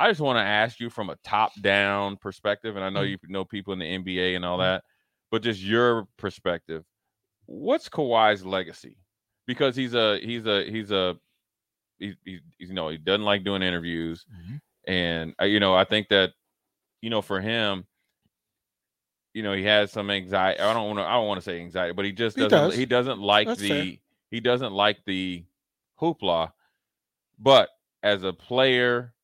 I just want to ask you from a top down perspective, and I know Mhm. you know people in the NBA and all Mhm. that, but just your perspective. What's Kawhi's legacy? Because he's a he's a he's a he's, he's you know he doesn't like doing interviews, Mhm. and uh, you know I think that you know for him, you know he has some anxiety. I don't want to I don't want to say anxiety, but he just doesn't does. he doesn't like That's the fair. he doesn't like the hoopla. But as a player,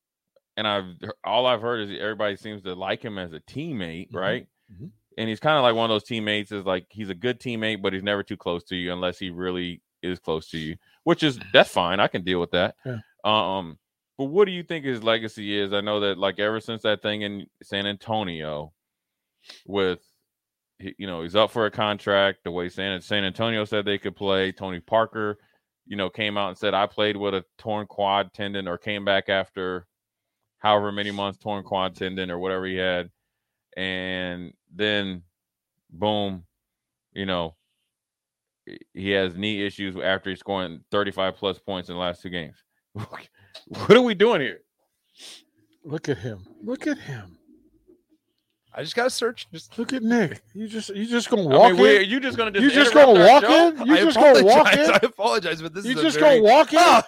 and I've all I've heard is everybody seems to like him as a teammate, Mhm. right? Mhm. And he's kind of like one of those teammates is like he's a good teammate, but he's never too close to you unless he really is close to you, which is that's fine. I can deal with that. Yeah. Um, but what do you think his legacy is? I know that like ever since that thing in San Antonio, with you know he's up for a contract. The way San San Antonio said they could play, Tony Parker, you know, came out and said I played with a torn quad tendon or came back after however many months torn quad tendon or whatever he had, and then boom, you know, he- he has knee issues after he's scoring 35 plus points in the last two games. what are we doing here? Look at him. Look at him. I just got to search. Just Look at Nick. You just you just gonna I walk mean, in. you just gonna just You just gonna walk show? in. You I just gonna walk in. I apologize, but this You is a just very... gonna walk in. Ah!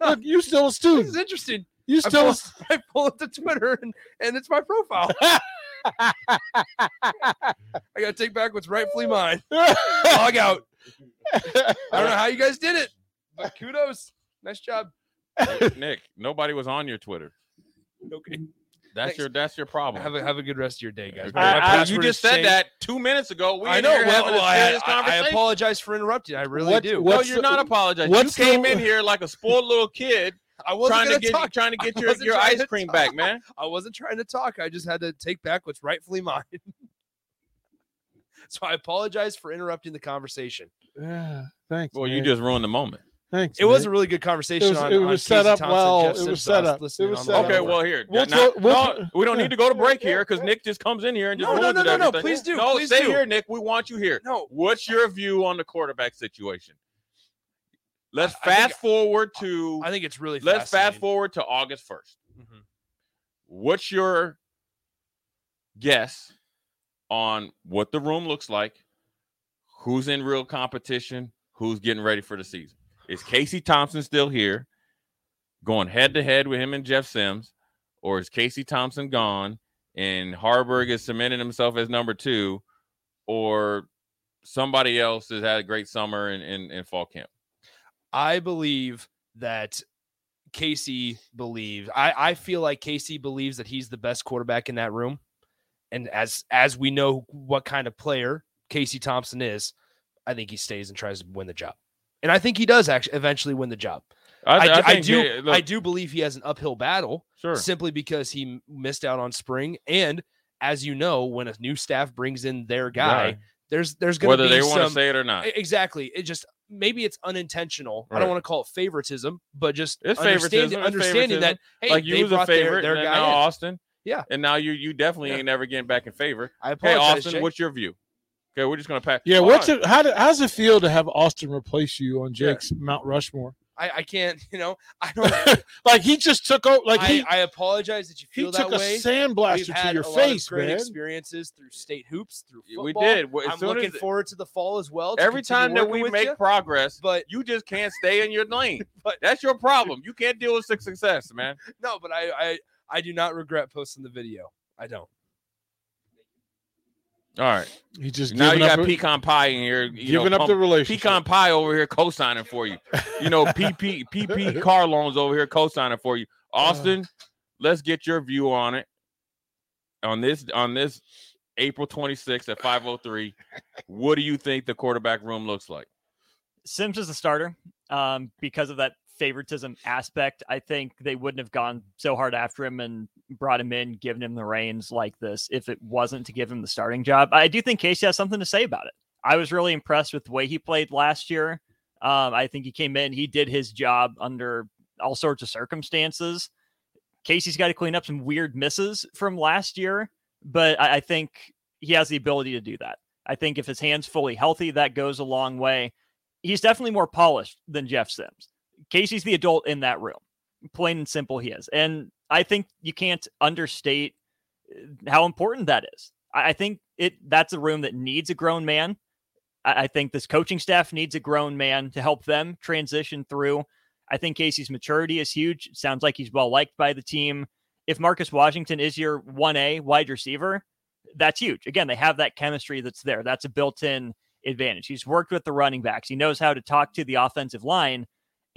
Look, you still a This is interesting. You I still. pull, I pull up the Twitter and, and it's my profile. I got to take back what's rightfully mine. Log out. I don't know how you guys did it, but kudos. Nice job. Nick, nobody was on your Twitter. Okay. That's Thanks. your that's your problem. Have a have a good rest of your day, guys. I- I- you just said changed. that two minutes ago. We I know. Well, well, a I, I- I apologize for interrupting. I really What- do. No, you're the- not apologizing. You came the- in here like a spoiled little kid I wasn't trying to get talk. trying to get your, your ice cream talk. back, man. I wasn't trying to talk. I just had to take back what's rightfully mine. so I apologize for interrupting the conversation. Yeah. Thanks. Well, you just ruined the moment. Thanks. It was a really good conversation. It was- on, it on was set Casey up Thompson, well. Jeff It was set up. listening It was on set the up. Okay, well here. We'll now- talk- we'll no, we don't need to go to break here because Nick just comes in here and just No, no, ruins no, it no, no, please do, No, please stay do. here, Nick. We want you here. No, What's your view on the quarterback situation? Let's I- I think- fast forward to I think it's really. let's fast forward to August first. Mhm. What's your guess on what the room looks like? Who's in real competition? Who's getting ready for the season? Is Casey Thompson still here, going head to head with him and Jeff Sims, or is Casey Thompson gone and Haarberg is cementing himself as number two, or somebody else has had a great summer in, in, in fall camp? I believe that Casey believes. I I feel like Casey believes that he's the best quarterback in that room, and as as we know what kind of player Casey Thompson is, I think he stays and tries to win the job, and I think he does actually eventually win the job. I, do- I think, do. yeah, look, I do believe he has an uphill battle Sure. simply because he missed out on spring, and as you know, when a new staff brings in their guy, Right. there's there's going to be Whether be they want to say it or not. Exactly. It just maybe it's unintentional. I don't want to call it favoritism, but just It's understanding, favoritism, it's understanding that hey, like you they was a brought their, favorite, their and guy now. Austin. Yeah. And now you you definitely Yeah. ain't never getting back in favor. I Hey. Austin, Jay. what's your view? Okay, we're just gonna pack. Yeah, what's on. it? How, do, how does it feel to have Austin replace you on Yeah. Jake's Mount Rushmore? I, I can't. You know, I don't. like he just took over. Like I, he I apologize that you he feel took that a way. sandblaster We've to had your a lot face, of great man. experiences through state hoops, through football. we did. As I'm looking as, forward to the fall as well. every time that we make you, progress, but you just can't stay in your lane. But- That's your problem. You can't deal with success, man. no, but I, I I do not regret posting the video. I don't. All right. He just now you giving got up, pecan pie in here. You giving know, up pump- the relationship. pecan pie over here co-signing for you. You know, PP PP car loans over here co-signing for you. Austin, let's get your view on it. On this on this April 26th at 503. What do you think the quarterback room looks like? Sims is a starter um, because of that favoritism aspect. I think they wouldn't have gone so hard after him and brought him in, given him the reins like this if it wasn't to give him the starting job. I do think Casey has something to say about it. I was really impressed with the way he played last year. Um, I think he came in, he did his job under all sorts of circumstances. Casey's got to clean up some weird misses from last year, but I, I think he has the ability to do that. I think if his hand's fully healthy, that goes a long way he's definitely more polished than Jeff Sims. Casey's the adult in that room. Plain and simple, he is. And I think you can't understate uh, how important that is. I, think it that's a room that needs a grown man. I, I think this coaching staff needs a grown man to help them transition through. I think Casey's maturity is huge. It sounds like he's well liked by the team. If Marcus Washington is your 1A wide receiver, that's huge. Again, they have that chemistry that's there. That's a built in advantage. He's worked with the running backs, he knows how to talk to the offensive line.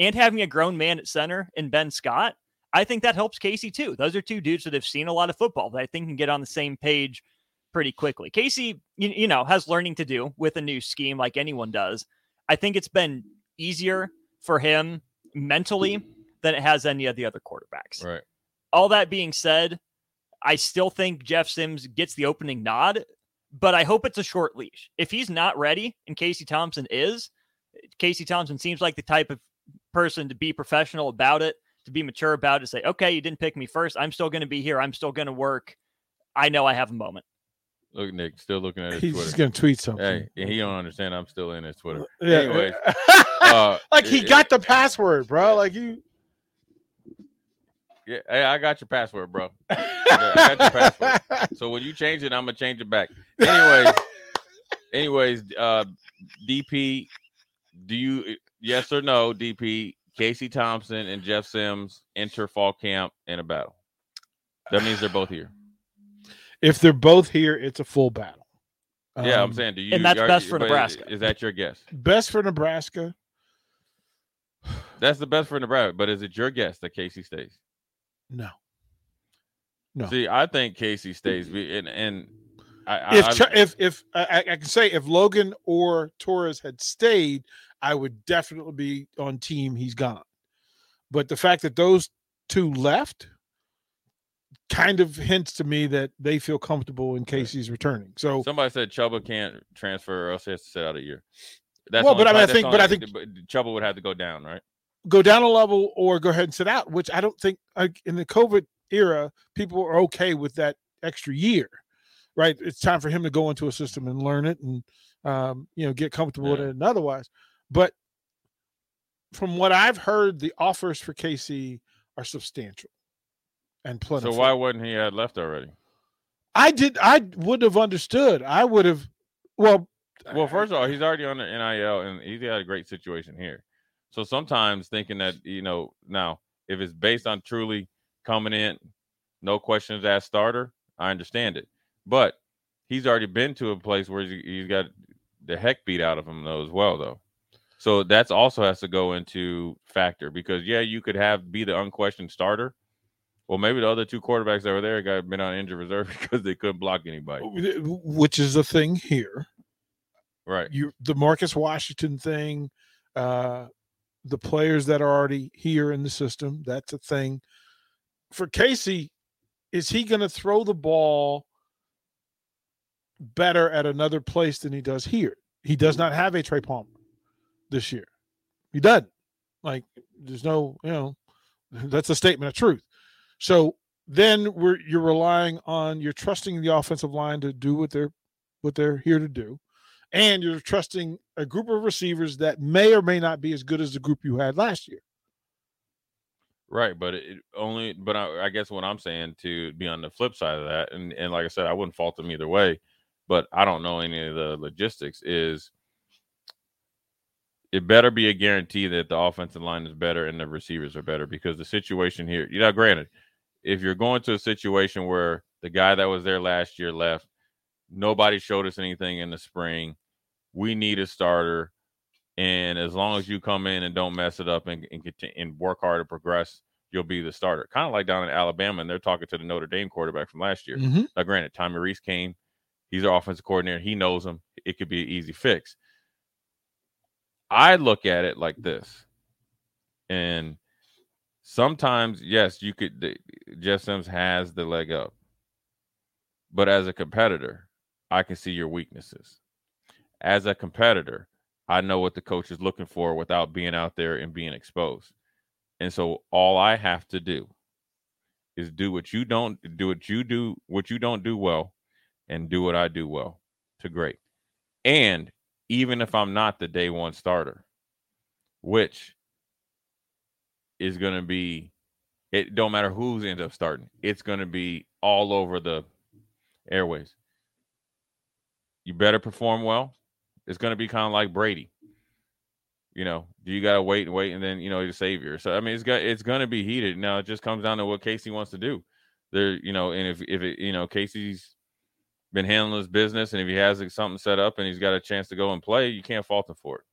And having a grown man at center in Ben Scott, I think that helps Casey too. Those are two dudes that have seen a lot of football that I think can get on the same page pretty quickly. Casey, you, you know, has learning to do with a new scheme like anyone does. I think it's been easier for him mentally than it has any of the other quarterbacks. Right. All that being said, I still think Jeff Sims gets the opening nod, but I hope it's a short leash. If he's not ready and Casey Thompson is, Casey Thompson seems like the type of person to be professional about it, to be mature about it, to say, okay, you didn't pick me first. I'm still going to be here. I'm still going to work. I know I have a moment. Look, Nick, still looking at his He's Twitter. just gonna tweet something. Hey, he don't understand. I'm still in his Twitter. Yeah. Anyways, uh, like he it- got the password, bro. Like you. Yeah, hey, I got your password, bro. I got your password. So when you change it, I'm gonna change it back. Anyways, anyways, uh, DP, do you yes or no? DP, Casey Thompson and Jeff Sims enter fall camp in a battle. That means they're both here. if they're both here, it's a full battle. Yeah, I'm Um, saying, do you? and that's are- best for Nebraska. Is that your guess? best for Nebraska. That's the best for Nebraska. But is it your guess that Casey stays? No. No. See, I think Casey stays, be- and and I, If I, if if I, I can say if Logan or Torres had stayed, I would definitely be on team. He's gone. But the fact that those two left kind of hints to me that they feel comfortable in case he's returning. So Somebody said Chubba can't transfer or else he has to sit out a year. That's Well, only but I mean, I think- but I think- Chubba would have to go down, right? go down a level or go ahead and sit out, which I don't think like, in the COVID era, people are okay with that extra year, right? It's time for him to go into a system and learn it and, um, you know, get comfortable with it and otherwise. But from what I've heard, the offers for Casey are substantial and plentiful. So why wouldn't he have left already? I did, I would have understood. I would have, well, Well, first of all, he's already on the NIL and he's got a great situation here. So sometimes thinking that, you know, now if it's based on truly coming in, no questions asked starter, I understand it. But he's already been to a place where he's, he's got the heck beat out of him though as well though. So that's also has to go into factor because yeah, you could have be the unquestioned starter. Well, maybe the other two quarterbacks that were there got been on injured reserve because they couldn't block anybody. which is the thing here. Right. you the Marcus Washington thing, uh, the players that are already here in the system, that's a thing. For Casey, is he going to throw the ball better at another place than he does here? He does not have a Trey Palmer this year. He doesn't. Like, there's no, you know, that's a statement of truth. So then we're you're relying on you're trusting the offensive line to do what they're what they're here to do and you're trusting a group of receivers that may or may not be as good as the group you had last year. Right, but it only. But I, I guess what I'm saying to be on the flip side of that, and and like I said, I wouldn't fault them either way. But I don't know any of the logistics. Is it better be a guarantee that the offensive line is better and the receivers are better because the situation here, you know, granted, if you're going to a situation where the guy that was there last year left, nobody showed us anything in the spring. We need a starter. And as long as you come in and don't mess it up and and, and work hard to progress, you'll be the starter. Kind of like down in Alabama, and they're talking to the Notre Dame quarterback from last year. Mm-hmm. Now, granted, Tommy Rees came. He's our offensive coordinator. He knows him. It could be an easy fix. I look at it like this, and sometimes, yes, you could. the- Jeff Sims has the leg up, but as a competitor, I can see your weaknesses. As a competitor, I know what the coach is looking for without being out there and being exposed. And so all I have to do is do what you don't do what you do what you don't do well and do what I do well to great. And even if I'm not the day one starter, which is going to be it don't matter who's ends up starting. It's going to be all over the airways. You better perform well. It's going to be kind of like Brady. You know, do you got to wait and wait and then you know the savior. So I mean, it's got it's going to be heated. Now it just comes down to what Casey wants to do. There, you know, and if if it you know Casey's been handling his business, and if he has something set up and he's got a chance to go and play, you can't fault him for it.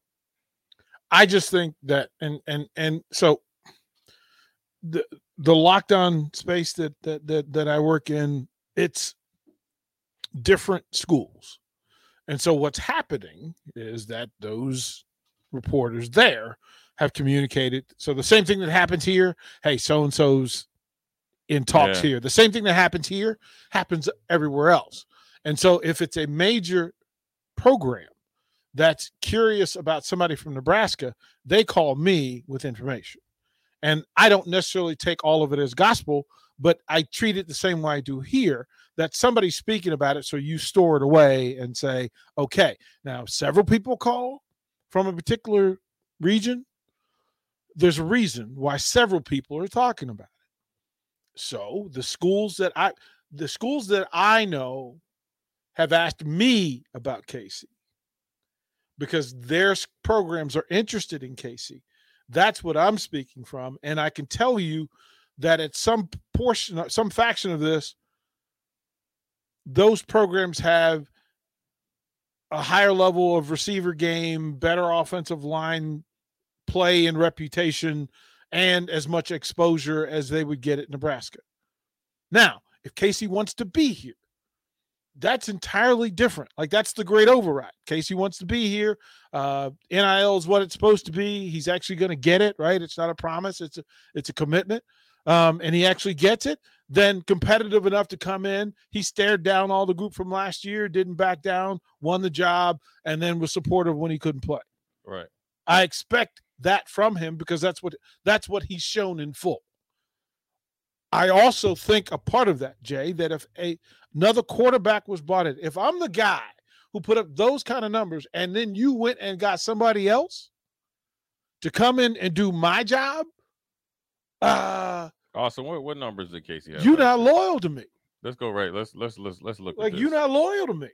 I just think that and and and so the the lockdown space that that that, that I work in, it's different schools. And so what's happening is that those reporters there have communicated. So the same thing that happens here, hey, so and so's in talks Yeah. here. The same thing that happens here happens everywhere else. And so if it's a major program that's curious about somebody from Nebraska, they call me with information. And I don't necessarily take all of it as gospel, but I treat it the same way I do here that somebody's speaking about it. So you store it away and say, okay, now several people call from a particular region. There's a reason why several people are talking about it. So the schools that I, the schools that I know have asked me about Casey because their programs are interested in Casey. That's what I'm speaking from. And I can tell you that at some portion, uh, some faction of this, those programs have a higher level of receiver game, better offensive line play and reputation, and as much exposure as they would get at Nebraska. Now, if Casey wants to be here, that's entirely different. Like that's the great override. Casey wants to be here. Uh, NIL is what it's supposed to be. He's actually going to get it, right? It's not a promise. It's a it's a commitment. Um, and he actually gets it. Then competitive enough to come in. He stared down all the group from last year, didn't back down, won the job, and then was supportive when he couldn't play. Right. I expect that from him because that's what that's what he's shown in full. I also think a part of that, Jay, that if a another quarterback was brought in, if I'm the guy who put up those kind of numbers, and then you went and got somebody else to come in and do my job, uh, Awesome. What, what numbers did Casey have? you're not loyal to me. Let's go right. Let's let's let's let's look. Like you're not loyal to me.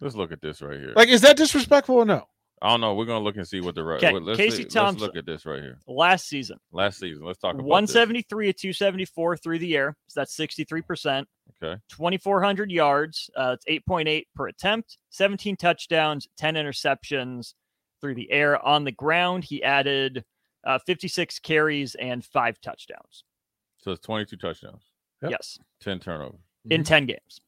Let's look at this right here. Like, is that disrespectful or no? I don't know. We're gonna look and see what the right. Okay, let's, Casey see- let's look at this right here. Last season, Last season. Let's talk about this. 173 to 274 through the air. So that's 63%. Okay. 2,400 yards. Uh, it's 8.8 per attempt, 17 touchdowns, 10 interceptions through the air. On the ground, he added uh, 56 carries and five touchdowns. So it's 22 touchdowns, Yep. Yes, 10 turnovers. in 10 games.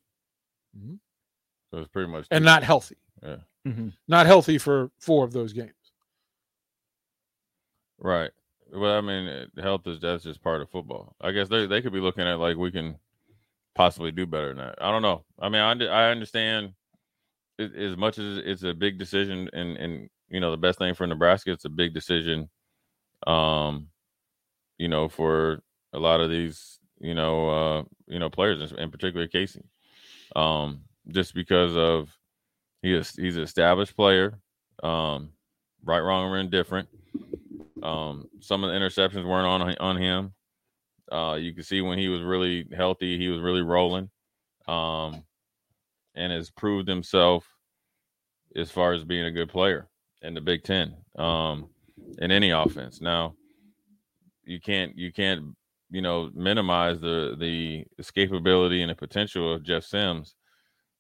So it's pretty much And two- not healthy. Yeah. Not healthy for four of those games. Right. Well, I mean, uh, health is that's just part of football. I guess they they could be looking at like we can possibly do better than that. I don't know. I mean, I I understand it, as much as it's a big decision, and and you know the best thing for Nebraska, it's a big decision. Um, you know, for a lot of these, you know, uh, you know, players, in particular Casey, um, just because of he is he's an established player, um, right, wrong, or indifferent. Um, some of the interceptions weren't on on him. Uh, you can see when he was really healthy, he was really rolling, um, and has proved himself as far as being a good player in the Big Ten, um, in any offense. Now, you can't you can't you know minimize the the escapability and the potential of Jeff Sims,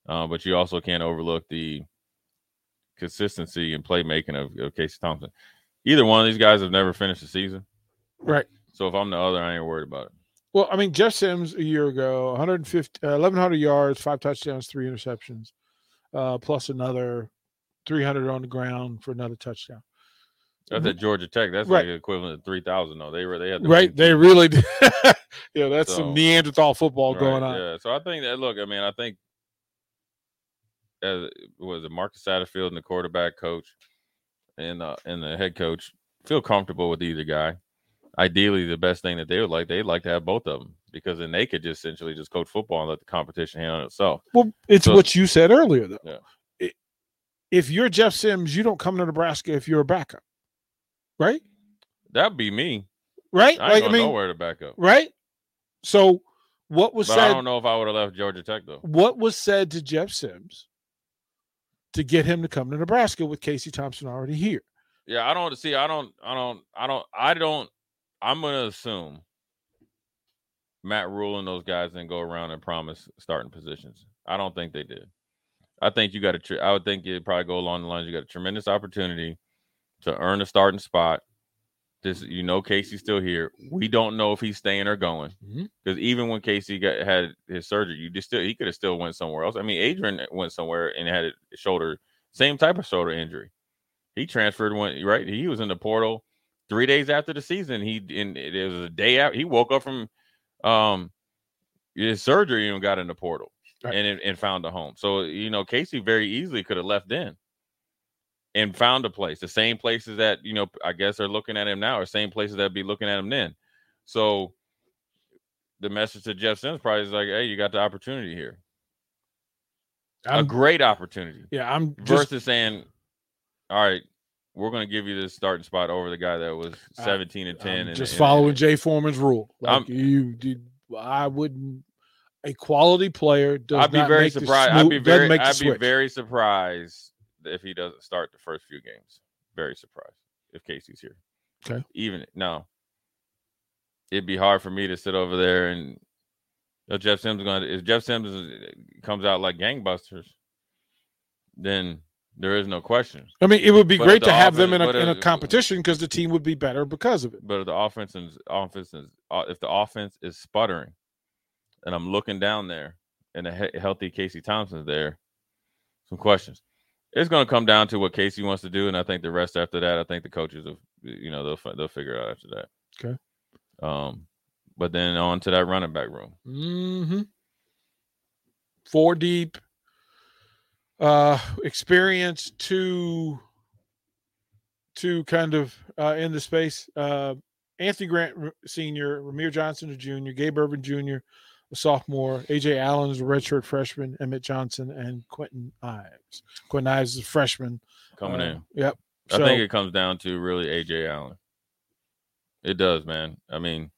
uh, but you also can't overlook the consistency and playmaking of, of Casey Thompson. Either one of these guys have never finished the season. Right. So if I'm the other, I ain't worried about it. Well, I mean, Jeff Sims a year ago, 150, uh, 1,100 yards, five touchdowns, three interceptions, uh, plus another 300 on the ground for another touchdown. That's at Georgia Tech. That's Right. like equivalent to three thousand. though. they were they had the Right. They really did. yeah, that's So- some Neanderthal football Right, going on. Yeah. So I think that look, I mean, I think as was it Marcus Satterfield and the quarterback coach and uh, and the head coach feel comfortable with either guy. Ideally, the best thing that they would like, they'd like to have both of them because then they could just essentially just coach football and let the competition handle itself. Well, it's So- what you said earlier, though. Yeah. If you're Jeff Sims, you don't come to Nebraska if you're a backup, right? That'd be me. right? I like I mean, nowhere to back up. right? So what was But I don't know if I would have left Georgia Tech though. What was said to Jeff Sims to get him to come to Nebraska with Casey Thompson already here? Yeah, I don't see. I don't. I don't. I don't. I don't. I'm gonna assume Matt Rhule and those guys didn't go around and promise starting positions. I don't think they did. I think you got. Tr- I would think you'd probably go along the lines. You got a tremendous opportunity to earn a starting spot. This, you know, Casey's still here. We don't know if he's staying or going because even when Casey got had his surgery, you just still he could have still went somewhere else. I mean, Adrian went somewhere and had a shoulder, same type of shoulder injury. He transferred when right. He was in the portal three days after the season. He and it was a day out. He woke up from um his surgery and got in the portal Right. and and found a home. So you know, Casey very easily could have left then and found a place. The same places that you know, I guess are looking at him now, or same places that be looking at him then. So the message to Jeff Sims probably is like, "Hey, you got the opportunity here, a I'm, great opportunity." yeah, I'm just versus saying, "All right, we're going to give you this starting spot over the guy that was I- 17 and 10." I'm and, just and- following Jay Foreman's rule. Like you did, I wouldn't. A quality player does I'd be not very surprised. I'd be very, I'd be switch. very surprised if he doesn't start the first few games. Very surprised if Casey's here. Okay. Even no, it'd be hard for me to sit over there and you know, Jeff Sims going. to If Jeff Sims comes out like gangbusters, then there is no question. I mean, it would be But great to the have them in a, in a competition because the team would be better because of it. But if the offense is offense is uh, if the offense is sputtering, and I'm looking down there, and a he- healthy Casey Thompson's there, some questions. It's going to come down to what Casey wants to do, and I think the rest after that, I think the coaches, will, you know, they'll they'll figure it out after that. Okay. Um, but then on to that running back room. hmm Four deep, uh, experience two, two kind of uh, in the space. Uh, Anthony Grant Senior, Rahmir Johnson junior, Gabe Ervin Jr. a sophomore, Ajay Allen is a redshirt freshman, Emmett Johnson and Kwinten Ives. Kwinten Ives is a freshman Coming Uh, in. Yep. I So, think it comes down to really Ajay Allen. It does, man. I mean,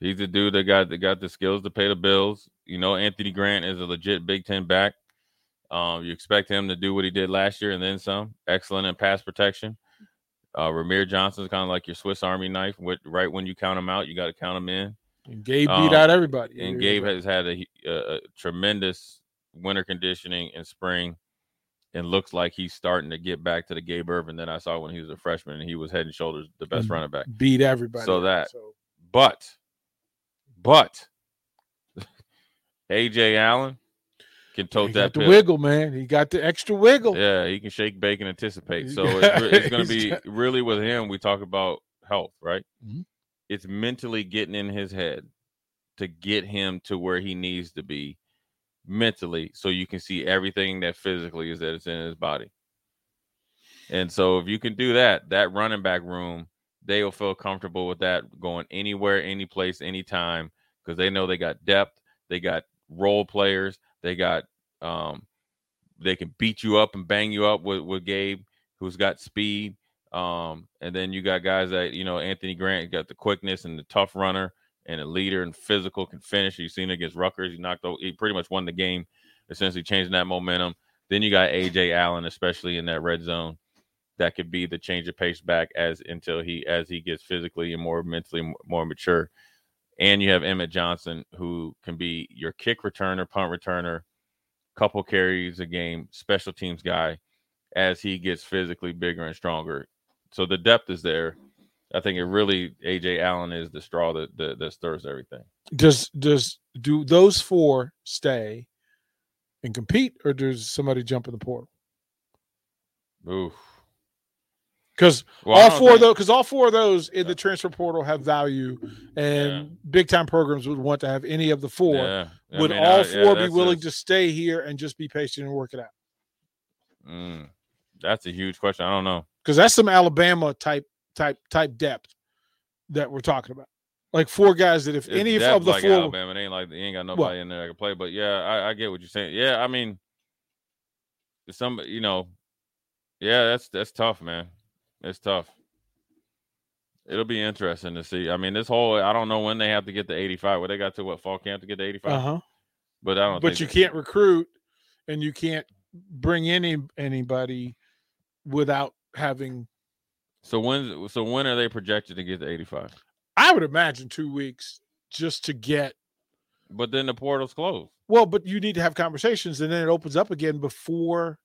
he's a dude that got that got the skills to pay the bills. You know, Anthony Grant is a legit Big Ten back. Um, you expect him to do what he did last year and then some. Excellent in pass protection. Uh, Rahmir is kind of like your Swiss Army knife. With right when you count him out, you got to count him in. And Gabe beat um, out everybody. And Gabe has had a, a, a tremendous winter conditioning in spring, and looks like he's starting to get back to the Gabe Ervin that I saw when he was a freshman, and he was head and shoulders the best And running back. beat everybody. So that- So But, but Ajay Allen can he tote got that the pill. wiggle, man. He got the extra wiggle. Yeah, he can shake, bake, and anticipate. So it's, it's going to be really with him. We talk about health, right? Mhm. It's mentally getting in his head to get him to where he needs to be mentally, so you can see everything that physically is that it's in his body. And so, if you can do that, that running back room, they will feel comfortable with that going anywhere, any place, anytime, because they know they got depth, they got role players, they got um, they can beat you up and bang you up with with Gabe, who's got speed. Um, and then you got guys that you know Anthony Grant got the quickness and the tough runner and a leader and physical can finish. You've seen against Rutgers. He knocked out, he pretty much won the game, essentially changing that momentum. Then you got Ajay Allen, especially in that red zone, that could be the change of pace back as until he as he gets physically and more mentally more mature. And you have Emmett Johnson, who can be your kick returner, punt returner, couple carries a game, special teams guy, as he gets physically bigger and stronger. So the depth is there. I think it really Ajay Allen is the straw that that, that stirs everything. Does does do those four stay and compete, or does somebody jump in the portal? Oof. Because Well, all four of think- those, because all four of those in the transfer portal have value, and big time programs would want to have any of the four. Yeah. Would mean, all I- yeah, four be willing to stay here and just be patient and work it out? Mm, that's a huge question. I don't know. Because that's some Alabama type type type depth that we're talking about. Like four guys that if It's any of the like four, Alabama, it ain't like you ain't got nobody in there that can play. But yeah, I, I get what you're saying. Yeah, I mean, some you know, yeah, that's that's tough, man. It's tough. It'll be interesting to see. I mean, this whole I don't know when they have to get to 85. Well, they got to what fall camp to get to 85. Uh huh. But I don't. But think you can't recruit, and you can't bring any anybody without having. So when so when are they projected to get to 85? I would imagine two weeks just to get. But then the portal's closed. Well, but you need to have conversations, and then it opens up again before,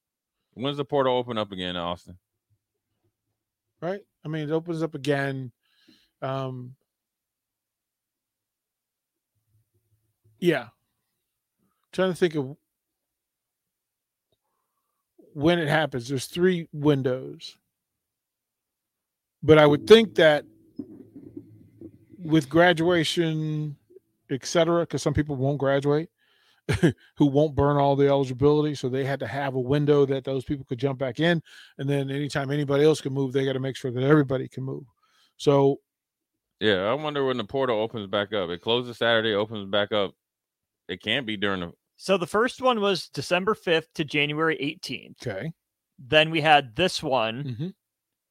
When's the portal open up again Austin? right? I mean, it opens up again. Um, yeah, trying to think of when it happens. There's three windows, but I would think that with graduation, et cetera, because some people won't graduate, who won't burn all the eligibility, so they had to have a window that those people could jump back in, and then anytime anybody else can move, they got to make sure that everybody can move. So Yeah, I wonder when the portal opens back up. It closes Saturday, opens back up. It can't be during the So the first one was December 5th to January 18th. okay, Then we had this one Mhm.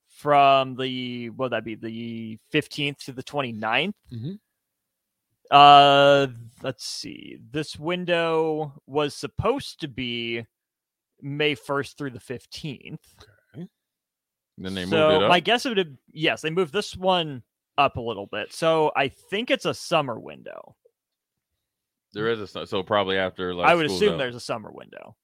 from the what would that be the 15th to the 29th. Mhm. Uh let's see. This window was supposed to be May 1st through the 15th. Okay. then they moved so it up. my guess would have yes, they moved this one up a little bit. So I think it's a summer window. There is a so probably after like I would assume out. there's a summer window.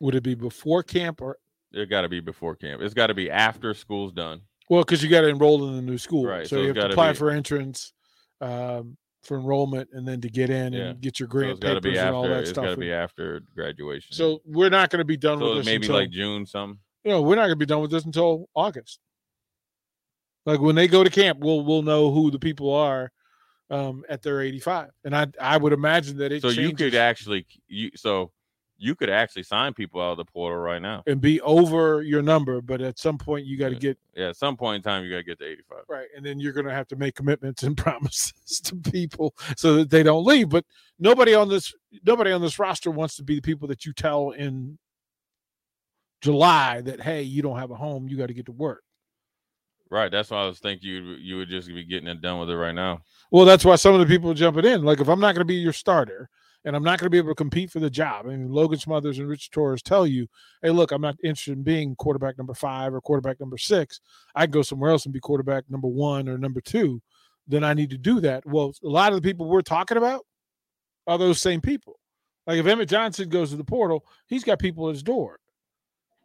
would it be before camp or it got to be before camp. It's got to be after school's done. well? Because you got to enroll in the new school, Right, So, so you have to apply be- for entrance, um, for enrollment, and then to get in Yeah. and get your So grant it's to papers be and all after. that It's stuff. got to be after graduation. So we're not going to be done so with this maybe until, like June some. you know we're not going to be done with this until August. Like when they go to camp, we'll we'll know who the people are um, at their 85, and I I would imagine that it So you could actually you so you could actually sign people out of the portal right now. and be over your number, but at some point you got to Yeah. get Yeah, at some point in time you got to get to 85. right, and then you're going to have to make commitments and promises to people so that they don't leave. But nobody on this nobody on this roster wants to be the people that you tell in July that hey, you don't have a home, you got to get to work. Right. That's why I was thinking you you would just be getting it done with it right now. Well, that's why some of the people jumping in. Like, if I'm not going to be your starter and I'm not going to be able to compete for the job, I mean, Logan Smothers and Rich Torres tell you, hey, look, I'm not interested in being quarterback number five or quarterback number six. I can go somewhere else and be quarterback number one or number two. Then I need to do that. Well, a lot of the people we're talking about are those same people. Like, if Emmett Johnson goes to the portal, he's got people at his door.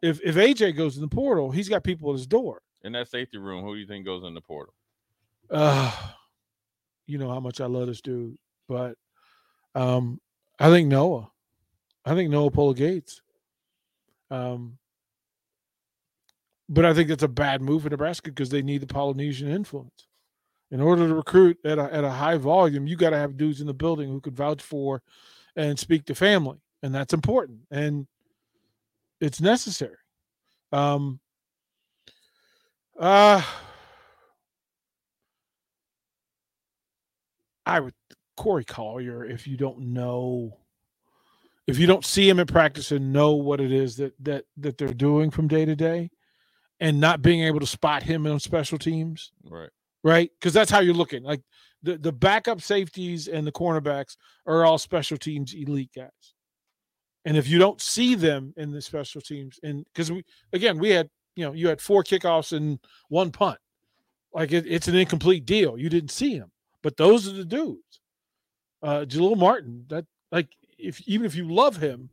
If if Ajay goes to the portal, he's got people at his door. In that safety room, who do you think goes in the portal? uh you know how much I love this dude, but um I think Noa. I think Noa Pola-Gates. Um but I think that's a bad move for Nebraska because they need the Polynesian influence. In order to recruit at a at a high volume, you got to have dudes in the building who could vouch for and speak to family, and that's important and it's necessary. Um uh I would Corey Collier if you don't know if you don't see him in practice and know what it is that that that they're doing from day to day and not being able to spot him on special teams, Right. right? Because that's how you're looking. Like the, the backup safeties and the cornerbacks are all special teams elite guys. And if you don't see them in the special teams, and because we again we had you know you had four kickoffs and one punt, like it, it's an incomplete deal. You didn't see him, but those are the dudes. Uh, Jalil Martin, that like if even if you love him,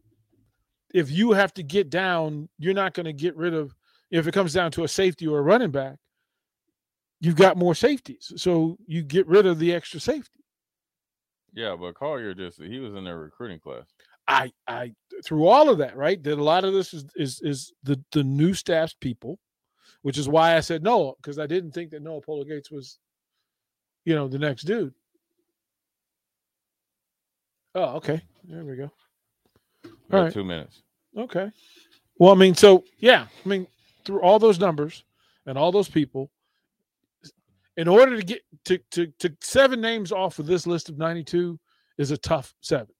if you have to get down, you're not going to get rid of. If it comes down to a safety or a running back, you've got more safeties, so you get rid of the extra safety. Yeah, but Collier just he was in their recruiting class. I I through all of that, right? That a lot of this is is is the the new staff's people, which is why I said no because I didn't think that Noa Pola-Gates was, you know, the next dude. Oh, okay. There we go. All right. two minutes. Okay. Well, I mean, so yeah, I mean, through all those numbers and all those people, in order to get to to to seven names off of this list of 92 is a tough seven.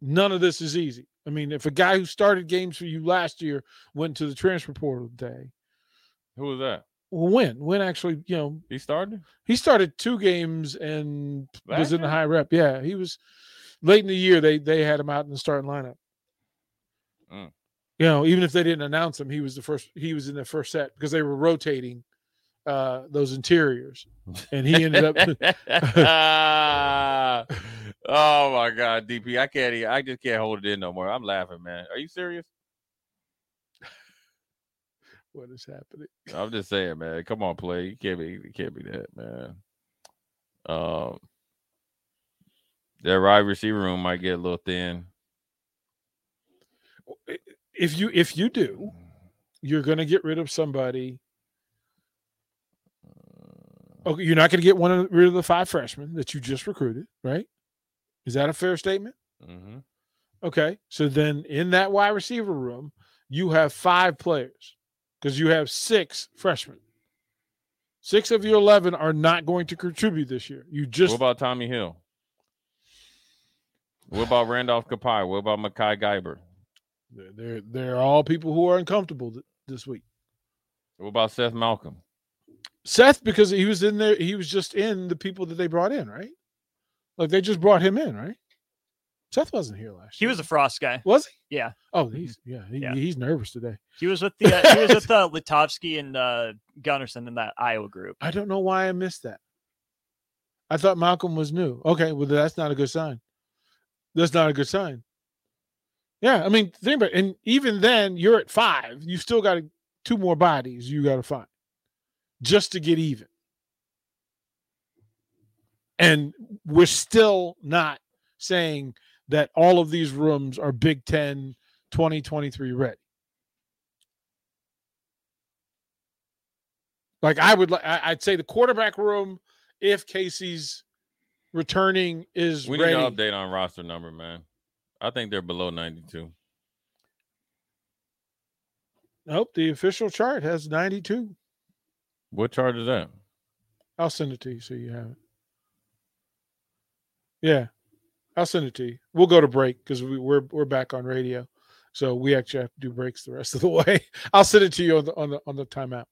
None of this is easy. I mean, if a guy who started games for you last year went to the transfer portal today, Who was that? Well, when? When actually, you know, He started. he started two games and was in the high rep. Yeah, he was late in the year. They they had him out in the starting lineup. Mm. You know, even if they didn't announce him, he was the first. He was in the first set because they were rotating uh those interiors, and he ended up. oh my god, DP! I can't. e- I just can't hold it in no more. I'm laughing, man. Are you serious? what is happening? I'm just saying, man. Come on, play. You can't be. You can't be that, man. Um, that wide receiver room might get a little thin. If you if you do, you're going to get rid of somebody. Okay, you're not going to get one of rid of the five freshmen that you just recruited, right? Is that a fair statement? Mm-hmm. Okay. So then in that wide receiver room, you have five players because you have six freshmen. Six of your 11 are not going to contribute this year. You just, What about Tommi Hill? What about Randolph Kpai? What about Makai Geiber? they're, they're, they're all people who are uncomfortable th- this week. What about Seth Malcom? Seth, because he was in there, he was just in the people that they brought in, right? Like they just brought him in, right? Seth wasn't here last He year. was a frost guy. was he? Yeah. Oh, he's yeah, he, Yeah. he's nervous today. He was with the uh, he was with uh, Litovsky and uh, Gunnarsson in that Iowa group. I don't know why I missed that. I thought Malcom was new. Okay, well that's not a good sign. That's not a good sign. Yeah, I mean, think about it. And even then, you're at five. You still got two more bodies you got to find just to get even. And we're still not saying that all of these rooms are Big Ten 2023 ready. Like I would, I'd say the quarterback room, if Casey's returning is We need ready. an update on roster number, man. I think they're below 92. Nope, the official chart has 92. What chart is that? I'll send it to you so you have it. Yeah, I'll send it to you. We'll go to break because we, we're we're back on radio, so we actually have to do breaks the rest of the way. I'll send it to you on the on the on the timeout.